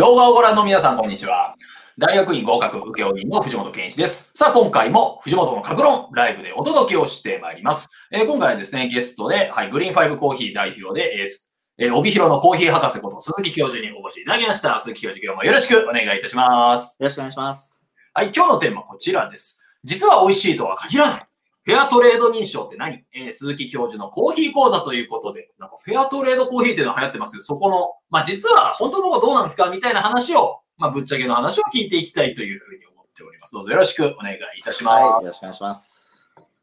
動画をご覧の皆さん、こんにちは。大学院合格請負人の藤本健一です。さあ、今回も藤本の格論ライブでお届けをしてまいります。えー今回はですね、ゲストで、はい、グリーンファイブコーヒー代表で、えーすえー帯広のコーヒー博士こと鈴木教授にお越しいただきました。鈴木教授、今日もよろしくお願いいたします。よろしくお願いします。はい、今日のテーマはこちらです。実は美味しいとは限らない。フェアトレード認証って何、えー鈴木教授のコーヒー講座ということで、なんかフェアトレードコーヒーっていうのが流行ってますけど、そこの、まあ実は本当のとどうなんですかみたいな話を、まあぶっちゃけの話を聞いていきたいというふうに思っております。どうぞよろしくお願いいたします。はい、よろしくお願いします。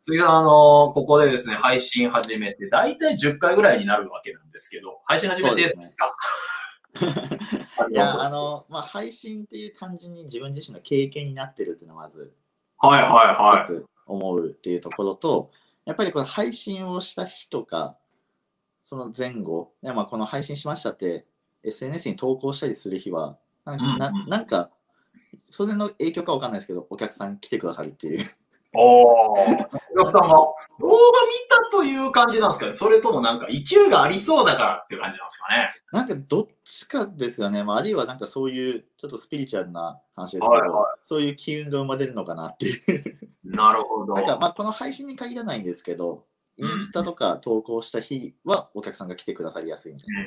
鈴木さん、あのここでですね、配信始めて、だいたい10回ぐらいになるわけなんですけど、配信始めてですか？いや、あの、まあ、配信っていう単純に自分自身の経験になってるっていうのがまず、はいはいはい。思うっていうところと、やっぱりこの配信をした日とか、その前後、いやまあこの配信しましたって、SNS に投稿したりする日は、なうんうんななんか、それの影響かわかんないですけど、お客さん来てくださるっていう。おー。お客さんが動画見たという感じなんですかね？それともなんか勢いがありそうだからっていう感じなんですかね？なんかどっちかですよね。まあ、あるいはなんかそういうちょっとスピリチュアルな話ですけど、はいはそういう機運が生まれるのかなっていう。なるほど。なんかまあこの配信に限らないんですけど、インスタとか投稿した日はお客さんが来てくださりやすいみたいな、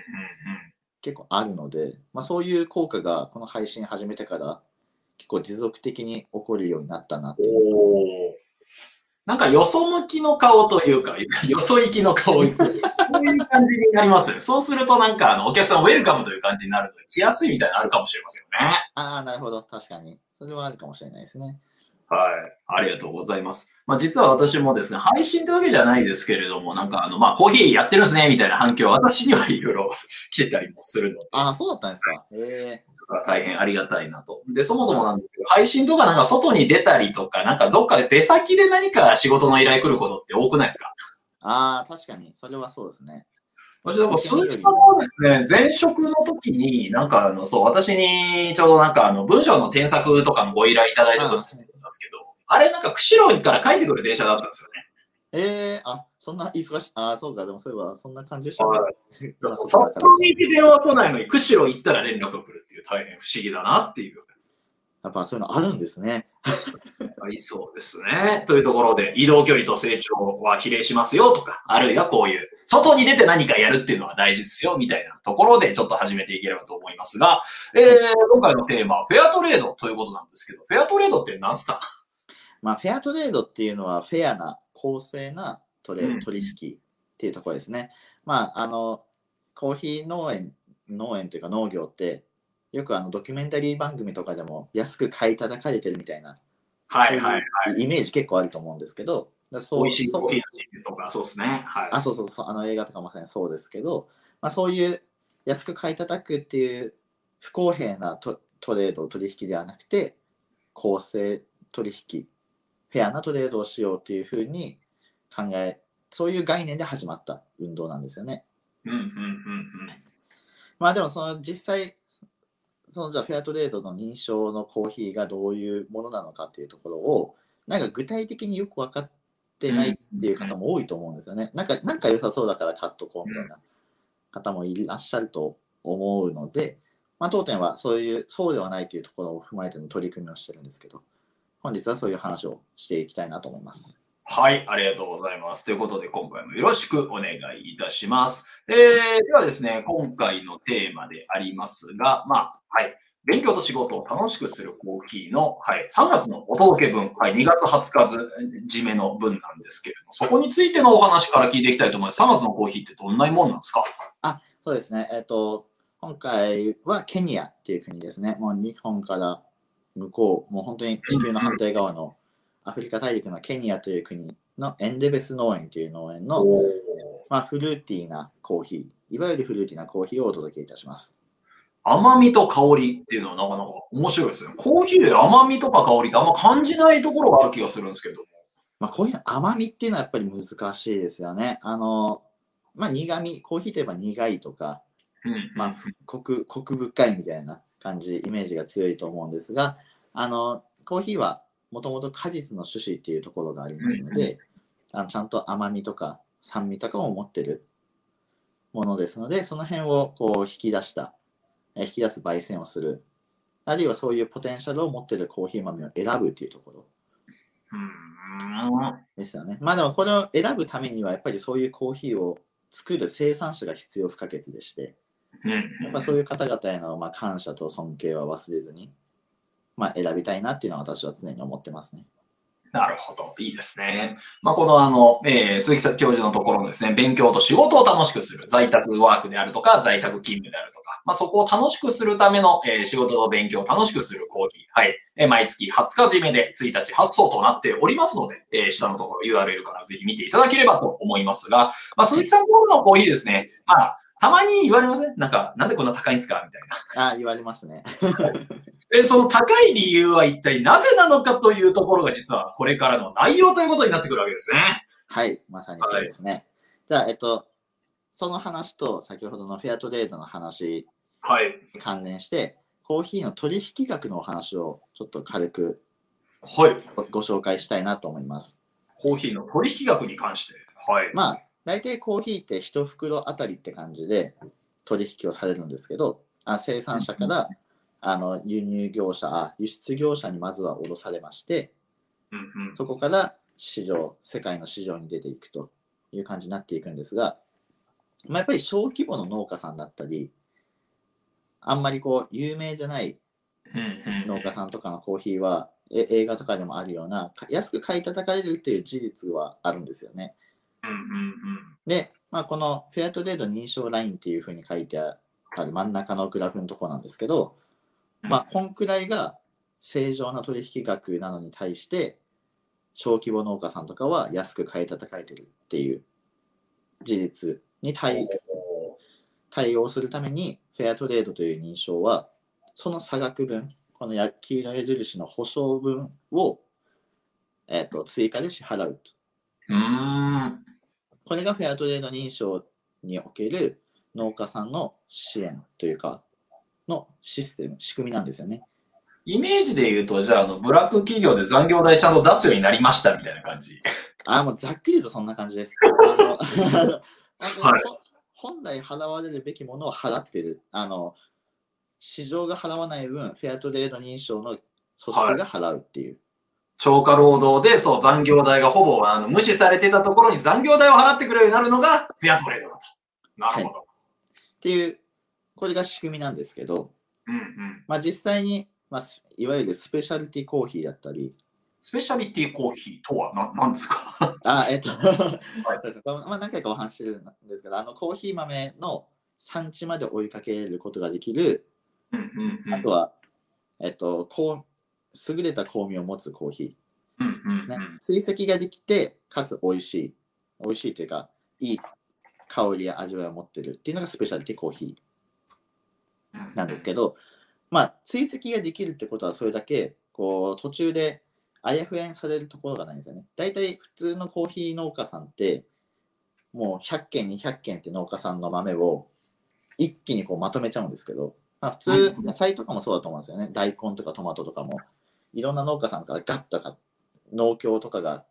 結構あるので、まあ、そういう効果がこの配信始めてから結構持続的に起こるようになったななんかよそ向きの顔というか、よそ行きの顔、そういう感じになりますね。そうするとなんかあのお客さんウェルカムという感じになるので、来やすいみたいなのあるかもしれませんよね。ああ、なるほど。確かに。それはあるかもしれないですね。はい。ありがとうございます。まあ実は私もですね、配信ってわけじゃないですけれども、なんかあの、まあコーヒーやってるんですね、みたいな反響、私にはいろいろ来てたりもするので、ああ、そうだったんですか。ええ大変ありがたいなと。で、そもそもなんですけど、配信とかなんか外に出たりとか、なんかどっかで出先で何か仕事の依頼来ることって多くないですか？ああ、確かに。それはそうですね。私、なんか、鈴木さんはですね、前職の時に、なんか、あの、そう、私に、ちょうどなんか、あの、文章の添削とかのご依頼いただいた時だったんですけど、あれ、なんか、釧路から帰ってくる電車だったんですよね。ええあ、そんな忙しい。ああ、そうか。でもそういえば、そんな感じでしたね。札幌に電話来ないのに、釧路行ったら連絡が来るって大変不思議だなっていう。やっぱそういうのあるんですね。ありそうですね。というところで、移動距離と成長は比例しますよとか、あるいはこういう、外に出て何かやるっていうのは大事ですよ、みたいなところでちょっと始めていければと思いますが、えー、今回のテーマはフェアトレードということなんですけど、フェアトレードって何すか？まあ、フェアトレードっていうのは、フェアな、公正なトレうん取引っていうところですね。まあ、あの、コーヒー農園、農園というか農業って、よくあのドキュメンタリー番組とかでも安く買い叩かれてるみたいな、はいはいはい。イメージ結構あると思うんですけど、だそう美味しいそうコーヒーとか、そうですね。はい。あ、そうそうそう、あの映画とかまさにそうですけど、まあ、そういう安く買い叩くっていう不公平なトトレード、取引ではなくて、公正取引、フェアなトレードをしようっていうふうに考え、そういう概念で始まった運動なんですよね。うんうんうんうん。まあでもその実際、そのじゃあフェアトレードの認証のコーヒーがどういうものなのかっていうところを、なんか具体的によく分かってないっていう方も多いと思うんですよね。なんか、なんか良さそうだから買っとこうみたいな方もいらっしゃると思うので、まあ当店はそういう、そうではないというところを踏まえての取り組みをしてるんですけど、本日はそういう話をしていきたいなと思います。はい、ありがとうございます。ということで、今回もよろしくお願いいたします。えー、ではですね、今回のテーマでありますが、まあ、はい。勉強と仕事を楽しくするコーヒーの、はい、3月のお届け分、はい、2月20日締めの分なんですけれども、そこについてのお話から聞いていきたいと思います。3月のコーヒーってどんなもんなんですか？あそうですね。えっ、と、今回はケニアっていう国ですね。もう日本から向こう、もう本当に地球の反対側のアフリカ大陸のケニアという国のエンデベス農園という農園の、まあ、フルーティーなコーヒー、いわゆるフルーティーなコーヒーをお届けいたします。甘みと香りっていうのはなかなか面白いですね。コーヒーで甘みとか香りってあんま感じないところがある気がするんですけど。まあ、コーヒーの甘みっていうのはやっぱり難しいですよね。あの、まあ、苦み、コーヒーといえば苦いとか、うん、まあ、コク、コク深いみたいな感じ、イメージが強いと思うんですが、あの、コーヒーはもともと果実の種子っていうところがありますので、あのちゃんと甘みとか酸味とかを持ってるものですので、その辺をこう引き出したえー引き出す焙煎をする。あるいはそういうポテンシャルを持っているコーヒー豆を選ぶっていうところうん。ですよね。まあでもこれを選ぶためにはやっぱりそういうコーヒーを作る生産者が必要不可欠でして、うん。やっぱそういう方々へのまあ感謝と尊敬は忘れずに、まあ、選びたいなっていうのは私は常に思ってますね。なるほど。いいですね。まあ、このあの、えー鈴木教授のところのですね、勉強と仕事を楽しくする。在宅ワークであるとか、在宅勤務であるとか、まあ、そこを楽しくするための、えー仕事と勉強を楽しくするコーヒー。はい。えー毎月20日締めで1日発送となっておりますので、えー下のところ URL からぜひ見ていただければと思いますが、まあ、鈴木さんのところのコーヒーですね。まあ、たまに言われません？なんか、なんでこんな高いんですか？みたいな。あ言われますね。えーその高い理由は一体なぜなのかというところが実はこれからの内容ということになってくるわけですね。はい、まさにそうですね。じゃあ、えっと、その話と先ほどのフェアトレードの話はい。に関連して、コーヒーの取引額のお話をちょっと軽くはい。ごご紹介したいなと思います。コーヒーの取引額に関して。はい。まあ、大体コーヒーって1袋あたりって感じで取引をされるんですけど、あ生産者からあの輸入業者あ、輸出業者にまずは卸されまして。そこから市場、世界の市場に出ていくという感じになっていくんですが、まあ、やっぱり小規模の農家さんだったり、あんまりこう有名じゃない農家さんとかのコーヒーは、え映画とかでもあるような、か安く買い叩かれるっていう事実はあるんですよね。うんうんで、まあ、このフェアトレード認証ラインっていうふうに書いてある真ん中のグラフのところなんですけど、うん。まあ、こんくらいが正常な取引額なのに対して、小規模農家さんとかは安く買い叩かれてるっていう事実に対対応するために、フェアトレードという認証は、その差額分、このや黄色い矢印の保証分を、えっと追加で支払うと。うーん。これがフェアトレード認証における農家さんの支援というか、のシステム、仕組みなんですよね。イメージで言うと、じゃあ、あの、ブラック企業で残業代ちゃんと出すようになりましたみたいな感じ。あ、もうざっくり言うとそんな感じです。本来払われるべきものを払ってる。あの市場が払わない分、フェアトレード認証の組織が払うっていう。超過労働で、そう、残業代がほぼあの無視されてたところに残業代を払ってくれるようになるのがフェアトレードだと。なるほど。っていう、これが仕組みなんですけど、うんうん。まあ、実際に、まあ、すいわゆるスペシャリティコーヒーだったり、スペシャリティコーヒーとは何なんですか？あ、えっと、まあ、何回かお話ししてるんですけど、あのコーヒー豆の産地まで追いかけることができる、うんうんうん。あとは、えっと、こう優れた香味を持つコーヒうんうんー、ねうん。追跡ができて、かつ美味しい、美味しいというか、いい香りや味わいを持ってるっていうのがスペシャリティコーヒーなんですけど、まあ、追跡ができるってことはそれだけ、こう、途中であやふやにされるところがないんですよね。大体普通のコーヒー農家さんって、もう100件、200件って農家さんの豆を一気にこうまとめちゃうんですけど、まあ、普通、野菜とかもそうだと思うんですよね。大根とかトマトとかも、いろんな農家さんからガッとか、農協とかが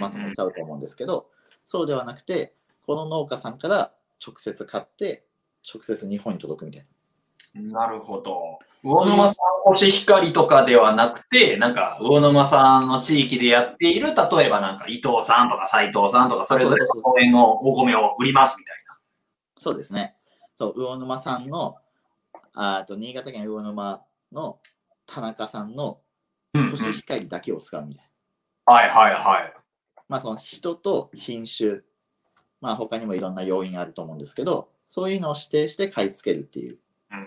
まとめちゃうと思うんですけど、そうではなくて、この農家さんから直接買って、直接日本に届くみたいな。なるほど。魚沼さんコシヒカリとかではなくて、なんか、魚沼さんの地域でやっている、例えばなんか、伊藤さんとか斉藤さんとか、それぞれの公園のお米を売りますみたいそうですね。そう、魚沼さんの、ああと新潟県魚沼の田中さんのな。うんうんコシヒカリだけを使うみたいな。はいはいはい。まあその人と品種、まあ他にもいろんな要因あると思うんですけど、そういうのを指定して買い付けるっていう、うんうん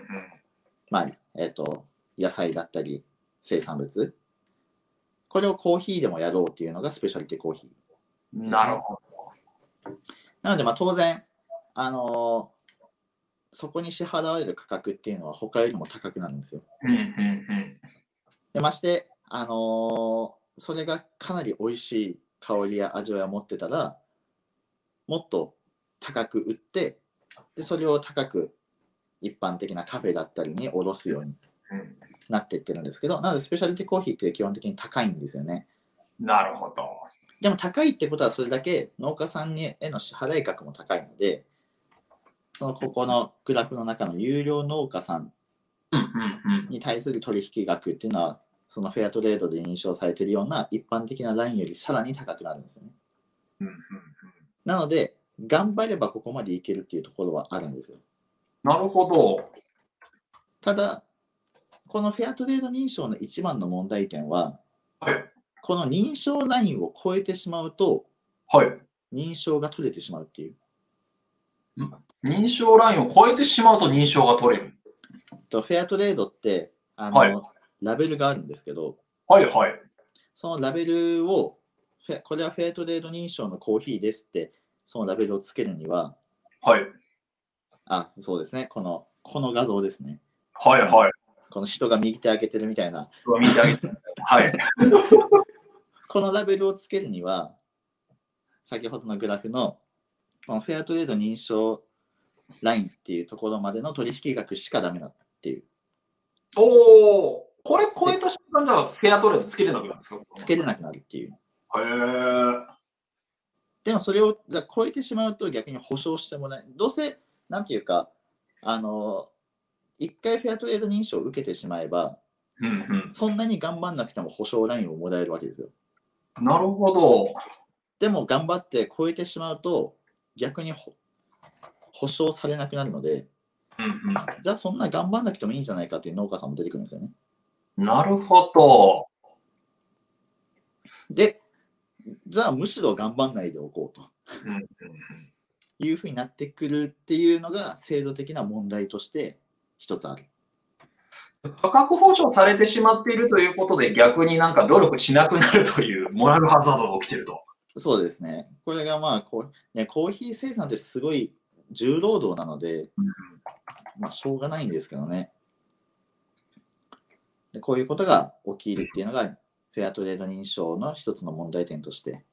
まあ、えっ、と、野菜だったり生産物。これをコーヒーでもやろうっていうのがスペシャリティコーヒー。なるほなのでまあ当然、あのーそこに支払われる価格っていうのは他よりも高くなるんですよ。ど。うんうんうん。でまして、あのーそれがかなり美味しい香りや味わいを持ってたら、もっと高く売って、でそれを高く一般的なカフェだったりに卸すようにうんなっていってるんですけど、なのでスペシャリティコーヒーって基本的に高いんですよね。なるほど。でも高いってことはそれだけ農家さんにへの支払い額も高いので、そのここのグラフの中の有料農家さん。に対する取引額っていうのは、そのフェアトレードで認証されているような一般的なラインよりさらに高くなるんですよね。うんうんうんなので、頑張ればここまでいけるっていうところはあるんですよ。なるほど。ただ、このフェアトレード認証の一番の問題点は、はい。この認証ラインを超えてしまうと、はい。認証が取れてしまうっていう。認証ラインを超えてしまうと認証が取れる。とフェアトレードってあの、はいラベルがあるんですけど、はいはい。そのラベルを、これはフェアトレード認証のコーヒーですって、そのラベルをつけるには、はい。あ、そうですね、このこの画像ですね。はいはい。この人が右手上げてるみたいな、見てあげて。はい。このラベルをつけるには、先ほどのグラフの、このフェアトレード認証ラインっていうところまでの取引額しかダメだっていう。おお。これ超えた瞬間じゃあフェアトレードつけれなくなるんですか？つけれなくなるっていう。へえ。でもそれをじゃあ超えてしまうと逆に保証してもらえどうせ、なんていうか、あの、一回フェアトレード認証を受けてしまえば、うんうん。そんなに頑張んなくても保証ラインをもらえるわけですよ。なるほど。でも頑張って超えてしまうと、逆にほ保証されなくなるので、うんうん。じゃあそんな頑張んなくてもいいんじゃないかっていう農家さんも出てくるんですよね。なるほど。で、じゃあむしろ頑張んないでおこうとうんうんいうふうになってくるっていうのが制度的な問題として一つある。うん、価格保証されてしまっているということで逆になんか努力しなくなるというモラルハザードが起きてると。そうですね。これがまあこう、ね、コーヒー生産ってすごい重労働なので、まあしょうがないんですけどね。でこういうことが起きるっていうのがフェアトレード認証の一つの問題点として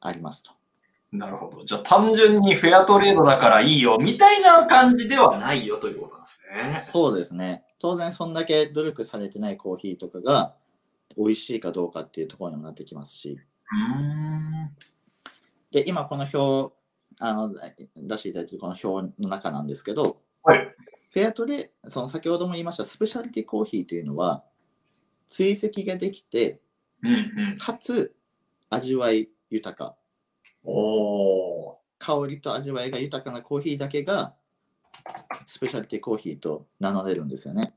ありますと。なるほど。じゃあ単純にフェアトレードだからいいよみたいな感じではないよということなんですね。そうですね。当然そんだけ努力されてないコーヒーとかが美味しいかどうかっていうところにもなってきますし。うーん。で、今この表、あの出していただいているこの表の中なんですけど、はい。フェアトレ、その先ほども言いましたスペシャリティコーヒーというのは追跡ができて、うんうん。かつ味わい豊か、おー。香りと味わいが豊かなコーヒーだけがスペシャリティコーヒーと名乗れるんですよね。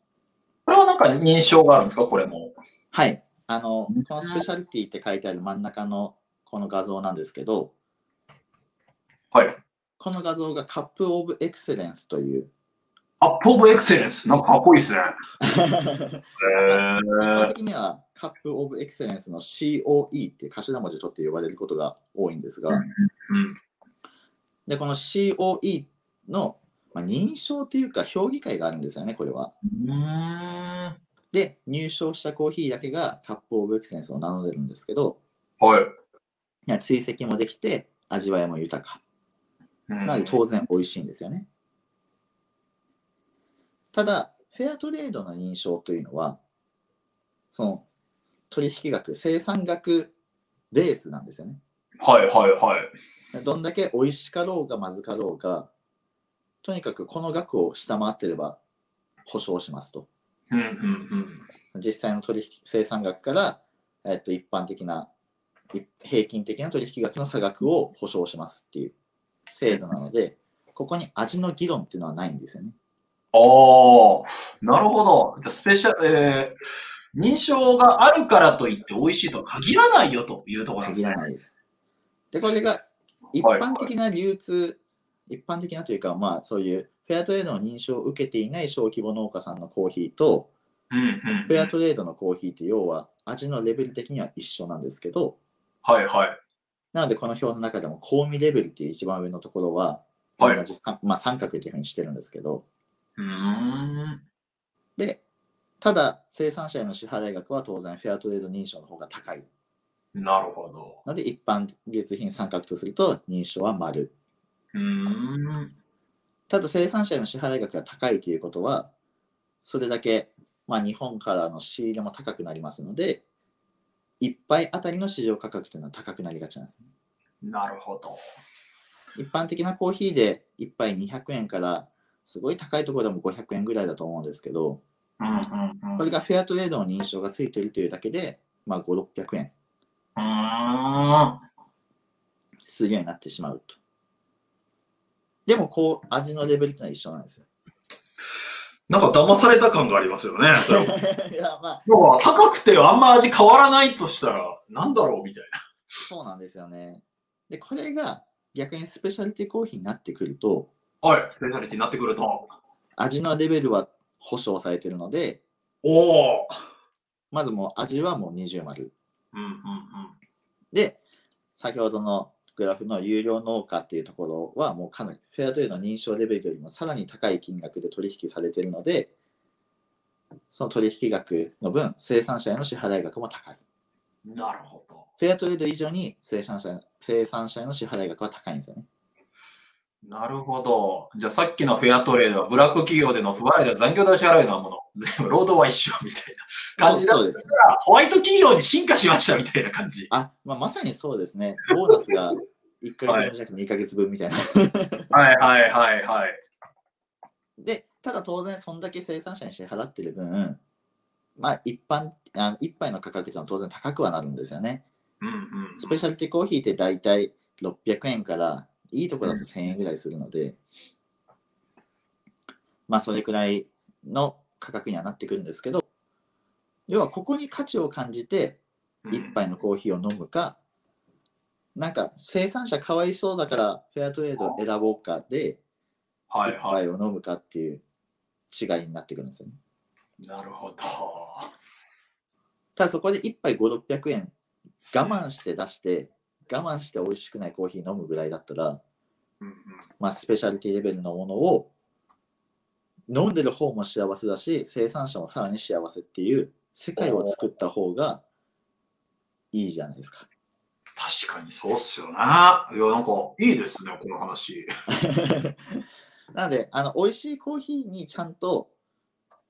これはなんか認証があるんですか？これも。はい。あのうん、このスペシャリティって書いてある真ん中のこの画像なんですけど、はい。この画像がカップオブエクセレンスという、アップオブエクセレンス。なんかかっこいいですね。へ一般ー。的にはカップオブエクセレンスの COE って頭文字取って呼ばれることが多いんですが、うんで、この COE の、まあ、認証というか評議会があるんですよね、これは。うーん。で、入賞したコーヒーだけがカップオブエクセレンスを名乗れるんですけど、はい。追跡もできて、味わいも豊か。うんなので当然美味しいんですよね。ただ、フェアトレードの認証というのは、その取引額、生産額ベースなんですよね。はいはいはい。どんだけ美味しかろうがまずかろうが、とにかくこの額を下回ってれば保証しますと。うんうんうん。実際の取引生産額から、えっと、一般的な、い平均的な取引額の差額を保証しますっていう制度なので、ここに味の議論っていうのはないんですよね。ああ、なるほど。スペシャル、えー、認証があるからといって美味しいとは限らないよというところなんですね。限らないです。で、これが一般的な流通、一般的なというか、まあそういうフェアトレードの認証を受けていない小規模農家さんのコーヒーと、うんうん。フェアトレードのコーヒーって要は味のレベル的には一緒なんですけど、はいはい。なのでこの表の中でも香味レベルっていう一番上のところは、はい同じ、まあ三角っていうふうにしてるんですけど、うーん。で、ただ生産者への支払い額は当然フェアトレード認証の方が高い。なるほど。ので一般流通品三角とすると認証は丸。うーん。ただ生産者への支払い額が高いということは、それだけ、まあ、日本からの仕入れも高くなりますので、一杯あたりの市場価格というのは高くなりがちなんですね。なるほど。一般的なコーヒーで1杯200円から、すごい高いところでも500円ぐらいだと思うんですけど、うんうんうん。これがフェアトレードの認証がついているというだけで、まあ、5、600円うーん。するようになってしまうと。でも、こう、味のレベルってのは一緒なんですよ。なんか騙された感がありますよね。それ いや、まあ、高くてあんま味変わらないとしたら、なんだろうみたいそうなんですよね。で、これが逆にスペシャリティコーヒーになってくると、な。はい、スペシャリティになってくると。味のレベルは保証されているので、おお。まずもう味はもう二重丸。うんうんうん。で、先ほどのグラフの有料農家っていうところはもうかなりフェアトレードの認証レベルよりもさらに高い金額で取引されているので、その取引額の分、生産者への支払い額も高い。なるほど。フェアトレード以上に生産者生産者への支払い額は高いんですよね。なるほど。じゃあさっきのフェアトレードはブラック企業での不払いで残業代支払いのもの。で も労働は一緒みたいな感じだったそうです。ら、ホワイト企業に進化しましたみたいな感じ。あ、まあ、まさにそうですね。ボーナスが1ヶ月分じゃなくて2ヶ月分みたいな。はいはいはいはい。で、ただ当然そんだけ生産者に支払ってる分、まあ一般、あの一杯の価格っていうのは当然高くはなるんですよね。うんうん。スペシャリティコーヒーって大体600円から、いいところだと1000円ぐらいするので、まあそれくらいの価格にはなってくるんですけど、要はここに価値を感じて一杯のコーヒーを飲むか、なんか生産者かわいそうだからフェアトレードを選ぼうかで、一はいは杯を飲むかっていう違いになってくるんですよね。い。なるほど。ただそこで1杯5、600円我慢して出して、我慢して美味しくないコーヒー飲むぐらいだったら、うんうん。まあ、スペシャリティレベルのものを飲んでる方も幸せだし、生産者もさらに幸せっていう世界を作った方がいいじゃないですか。確かにそうっすよね。いや、なんかいいですね、この話。なので、あの美味しいコーヒーにちゃんと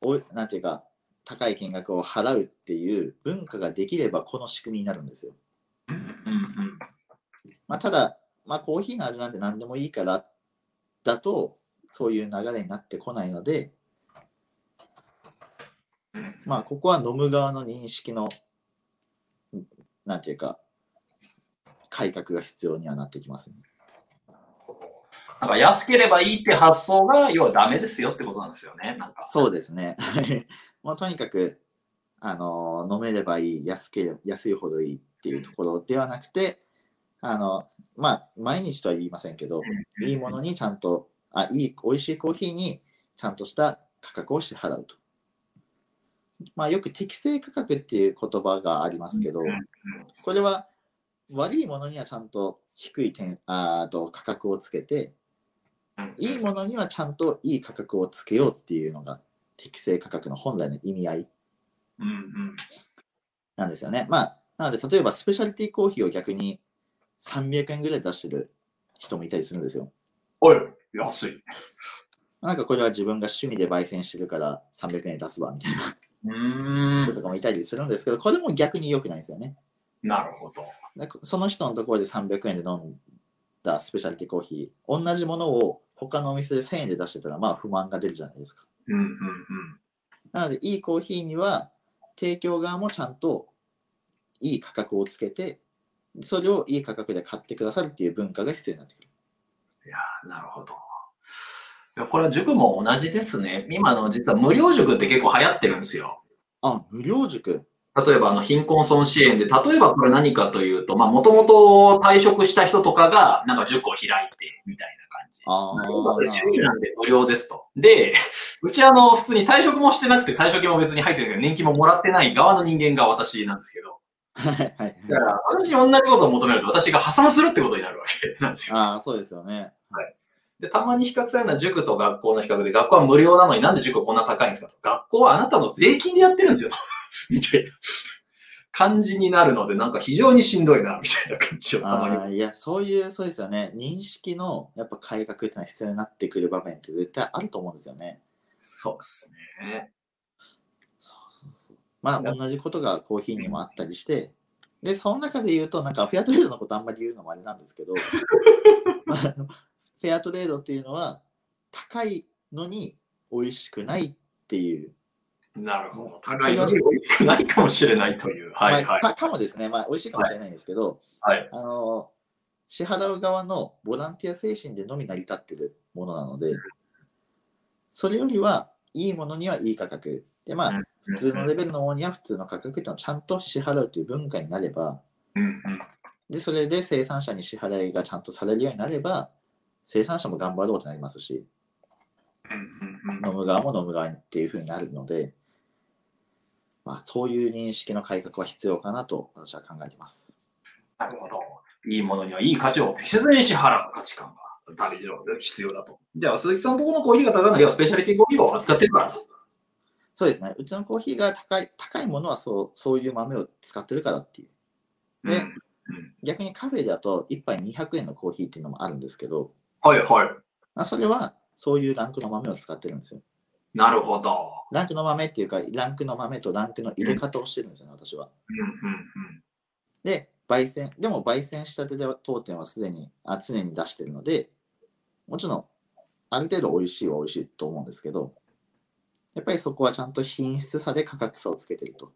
おい、なんていうか、高い金額を払うっていう文化ができれば、この仕組みになるんですよ。うんうん。まあ、ただ、まあ、コーヒーの味なんて何でもいいからだと、そういう流れになってこないので、うんまあ、ここは飲む側の認識の、なんていうか、改革が必要にはなってきますね。なんか安ければいいって発想が、要はダメですよってことなんですよね。なんか。そうですね。もうとにかく、あの飲めればいい安ければ、安いほどいいっていうところではなくて、あのまあ、毎日とは言いませんけど、いいものにちゃんと、あ、いい、美味しいコーヒーにちゃんとした価格を支払うと。まあ、よく適正価格っていう言葉がありますけどこれは悪いものにはちゃんと低い点あーと価格をつけて、うんいいものにはちゃんといい価格をつけようっていうのが適正価格の本来の意味合い。なんですよね。まあ、なので、例えばスペシャリティコーヒーを逆に300円ぐらい出してる人もいたりするんですよ。おい、安い。なんかこれは自分が趣味で焙煎してるから300円出すわみたいなうーん。人とかもいたりするんですけど、これも逆に良くないんですよね。なるほど。その人のところで300円で飲んだスペシャリティコーヒー、同じものを他のお店で1000円で出してたら、まあ不満が出るじゃないですか。うんうんうん。なので、いいコーヒーには提供側もちゃんといい価格をつけて、それをいい価格で買ってくださるっていう文化が必要になってくる。いやーなるほど。いやこれは塾も同じですね。今の実は無料塾って結構流行ってるんですよ。あ、無料塾。例えばあの貧困村支援で、例えばこれ何かというと、まあもともと退職した人とかがなんか塾を開いてみたいな感じ。ああ。趣味なんで無料ですと。で、うちあの普通に退職もしてなくて退職金も別に入ってるけど年金ももらってない側の人間が私なんですけど。はいはいはいだから私に同じことを求めると私が破産するってことになるわけなんですよ。ああ、そうですよね。で、たまに比較されるのは塾と学校の比較で、学校は無料なのになんで塾こんな高いんですかと。学校はあなたの税金でやってるんですよと。みたいな感じになるので、なんか非常にしんどいな、みたいな感じをたまに。いや、そういう、そうですよね。認識のやっぱ改革っていうのは必要になってくる場面って絶対あると思うんですよね。そうですね。まあ、同じことがコーヒーにもあったりして、で、その中で言うと、なんかフェアトレードのことあんまり言うのもあれなんですけど、フェアトレードっていうのは、高いのに美味しくないっていう、なるほど。高いのに美味しくないかもしれないという。はいはい。まあかかもですね、まあ、美味しいかもしれないんですけど、はい。あの支払う側のボランティア精神でのみ成り立ってるものなので、それよりはいいものにはいい価格。で、まあ、普通のレベルのものには普通の価格っていうのをちゃんと支払うという文化になれば、で、それで生産者に支払いがちゃんとされるようになれば、生産者も頑張ろうとなりますし、飲む側も飲む側にっていうふうになるので、まあ、そういう認識の改革は必要かなと私は考えています。なるほど。いいものにはいい価値を適切に支払う価値観が旅上で必要だと。じゃあ、鈴木さんのところのコーヒーが高いのは、スペシャリティコーヒーを扱ってるからと。そうですね。うちのコーヒーが高い高いものはそうそういう豆を使ってるからっていう。で、うん逆にカフェだと1杯200円のコーヒーっていうのもあるんですけど、はいはい。まあ、それはそういうランクの豆を使ってるんですよ。なるほど。ランクの豆っていうか、ランクの豆とランクの入れ方をしてるんですよね、私は。うんうんうん。で、焙煎、でも焙煎したてで当店はすでにあ常に出してるので、もちろん、ある程度美味しいは美味しいと思うんですけど、やっぱりそこはちゃんと品質差で価格差をつけてると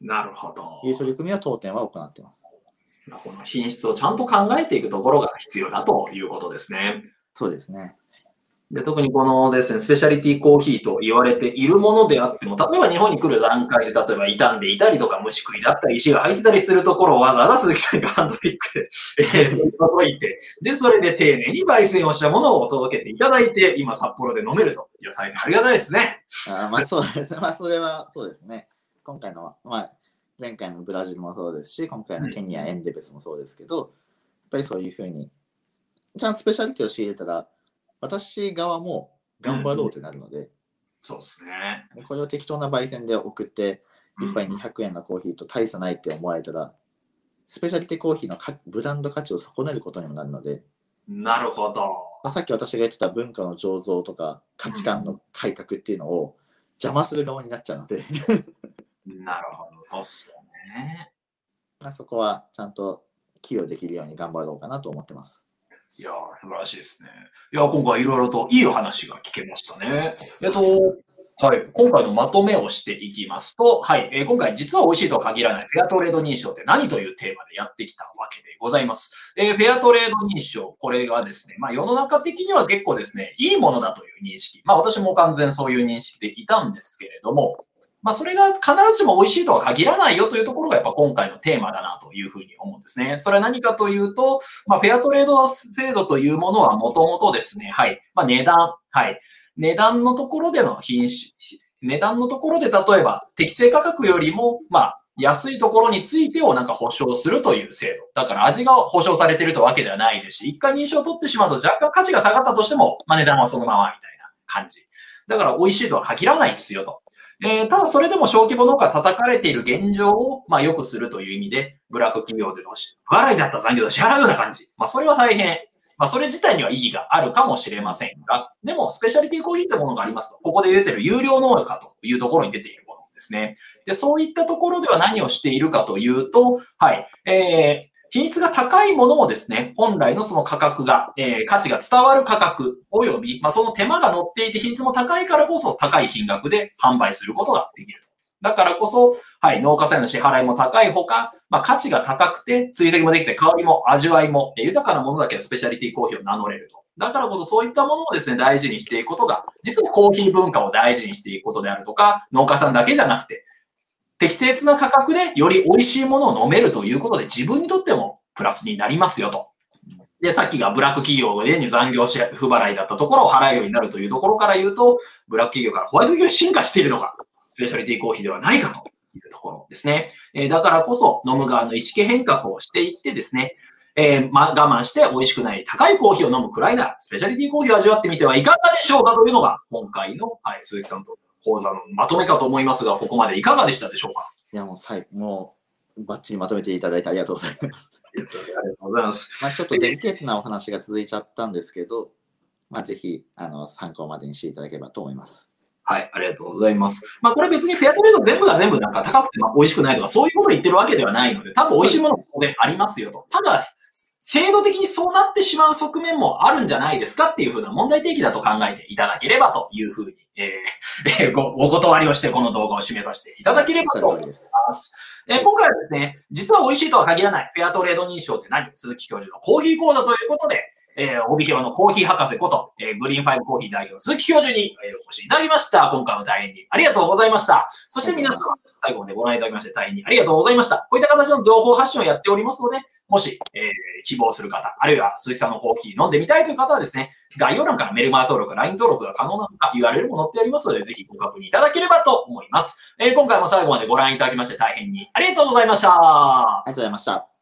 なるほど。いう取り組みは当店は行っています。この品質をちゃんと考えていくところが必要だということですね。そうですね。で特にこのですね、スペシャリティコーヒーと言われているものであっても、例えば日本に来る段階で、例えば傷んでいたりとか、虫食いだったり、石が入ってたりするところをわざわざ鈴木さんがハンドピックで、えー、届いて、で、それで丁寧に焙煎をしたものを届けていただいて、今札幌で飲めると。いや、大変ありがたいですね。あーまあそうですね。まあそれはそうですね。今回の、まあ前回のブラジルもそうですし、今回のケニア、エンデベスもそうですけど、やっぱりそういうふうに、ちゃんとスペシャリティを仕入れたら、私側も頑張ろうってなるので、そうですね。これを適当な焙煎で送って、1杯200円のコーヒーと大差ないって思われたら、スペシャリティコーヒーのかブランド価値を損ねることにもなるので、なるほど。まあさっき私が言ってた文化の醸造とか価値観の改革っていうのを邪魔する側になっちゃうので、なるほど。そうっすね。まあそこはちゃんと寄与できるように頑張ろうかなと思ってます。いやー、素晴らしいですね。いやー、今回いろいろといいお話が聞けましたね。えっと、はい。今回のまとめをしていきますと、はい。えー今回実は美味しいとは限らないフェアトレード認証って何というテーマでやってきたわけでございます。えーフェアトレード認証、これがですね、まあ世の中的には結構ですね、いいものだという認識。まあ私も完全そういう認識でいたんですけれども、まあそれが必ずしも美味しいとは限らないよというところがやっぱ今回のテーマだなというふうに思うんですね。それは何かというと、まあフェアトレード制度というものはもともとですね、はい。まあ値段、はい。値段のところでの品種、値段のところで例えば適正価格よりも、まあ、安いところについてをなんか保証するという制度。だから味が保証されてるとわけではないですし、一回認証を取ってしまうと若干価値が下がったとしても、まあ値段はそのままみたいな感じ。だから美味しいとは限らないですよと。えーただそれでも小規模農家叩かれている現状を、まあ良くするという意味で、ブラック企業での不払いだった残業を支払うような感じ。まあそれは大変まあ、それ自体には意義があるかもしれませんが、でも、スペシャリティコーヒーってものがありますと、ここで出てる有料農家というところに出ているものですね。で、そういったところでは何をしているかというと、はい、えー、品質が高いものをですね、本来のその価格が、えー価値が伝わる価格及び、まあ、その手間が乗っていて品質も高いからこそ高い金額で販売することができると。だからこそ、はい、農家さんへの支払いも高いほか、まあ、価値が高くて、追跡もできて、香りも味わいも、豊かなものだけスペシャリティコーヒーを名乗れると。だからこそそういったものをですね、大事にしていくことが、実はコーヒー文化を大事にしていくことであるとか、農家さんだけじゃなくて、適切な価格でより美味しいものを飲めるということで、自分にとってもプラスになりますよと。で、さっきがブラック企業でに残業し不払いだったところを払うようになるというところから言うと、ブラック企業からホワイト企業に進化しているのが、スペシャリティコーヒーではないかというところですね。えーだからこそ、飲む側の意識変革をしていってですね、えーま、我慢して美味しくない高いコーヒーを飲むくらいなら、スペシャリティコーヒーを味わってみてはいかがでしょうかというのが、今回の、はい、鈴木さんと講座のまとめかと思いますが、ここまでいかがでしたでしょうか？いや、もう最後、もう、バッチリまとめていただいてありがとうございます。ありがとうございます。まあ、ちょっとデリケートなお話が続いちゃったんですけど、まあ、ぜひ、あの、参考までにしていただければと思います。はい、ありがとうございます。まあ、これ別にフェアトレード全部が全部なんか高くてまあ美味しくないとか、そういうことを言ってるわけではないので、多分美味しいものも当然ありますよと。ただ、制度的にそうなってしまう側面もあるんじゃないですかっていうふうな問題提起だと考えていただければというふうに、えーえーご、お断りをしてこの動画を締めさせていただければと思い。ます。えー今回はですね、実は美味しいとは限らないフェアトレード認証って何鈴木教授のコーヒー講座ということで、えー、帯広のコーヒー博士こと、えーグリーンファイブコーヒー代表鈴木教授に、えお越しいただきました。今回も大変にありがとうございました。そして皆様、最後までご覧いただきまして大変にありがとうございました。こういった形の情報発信をやっておりますので、もし、えー希望する方、あるいは鈴木さんのコーヒー飲んでみたいという方はですね、概要欄からメルマガ登録、LINE 登録が可能なのか、URL も載っておりますので、ぜひご確認いただければと思います。えー今回も最後までご覧いただきまして大変にありがとうございました。ありがとうございました。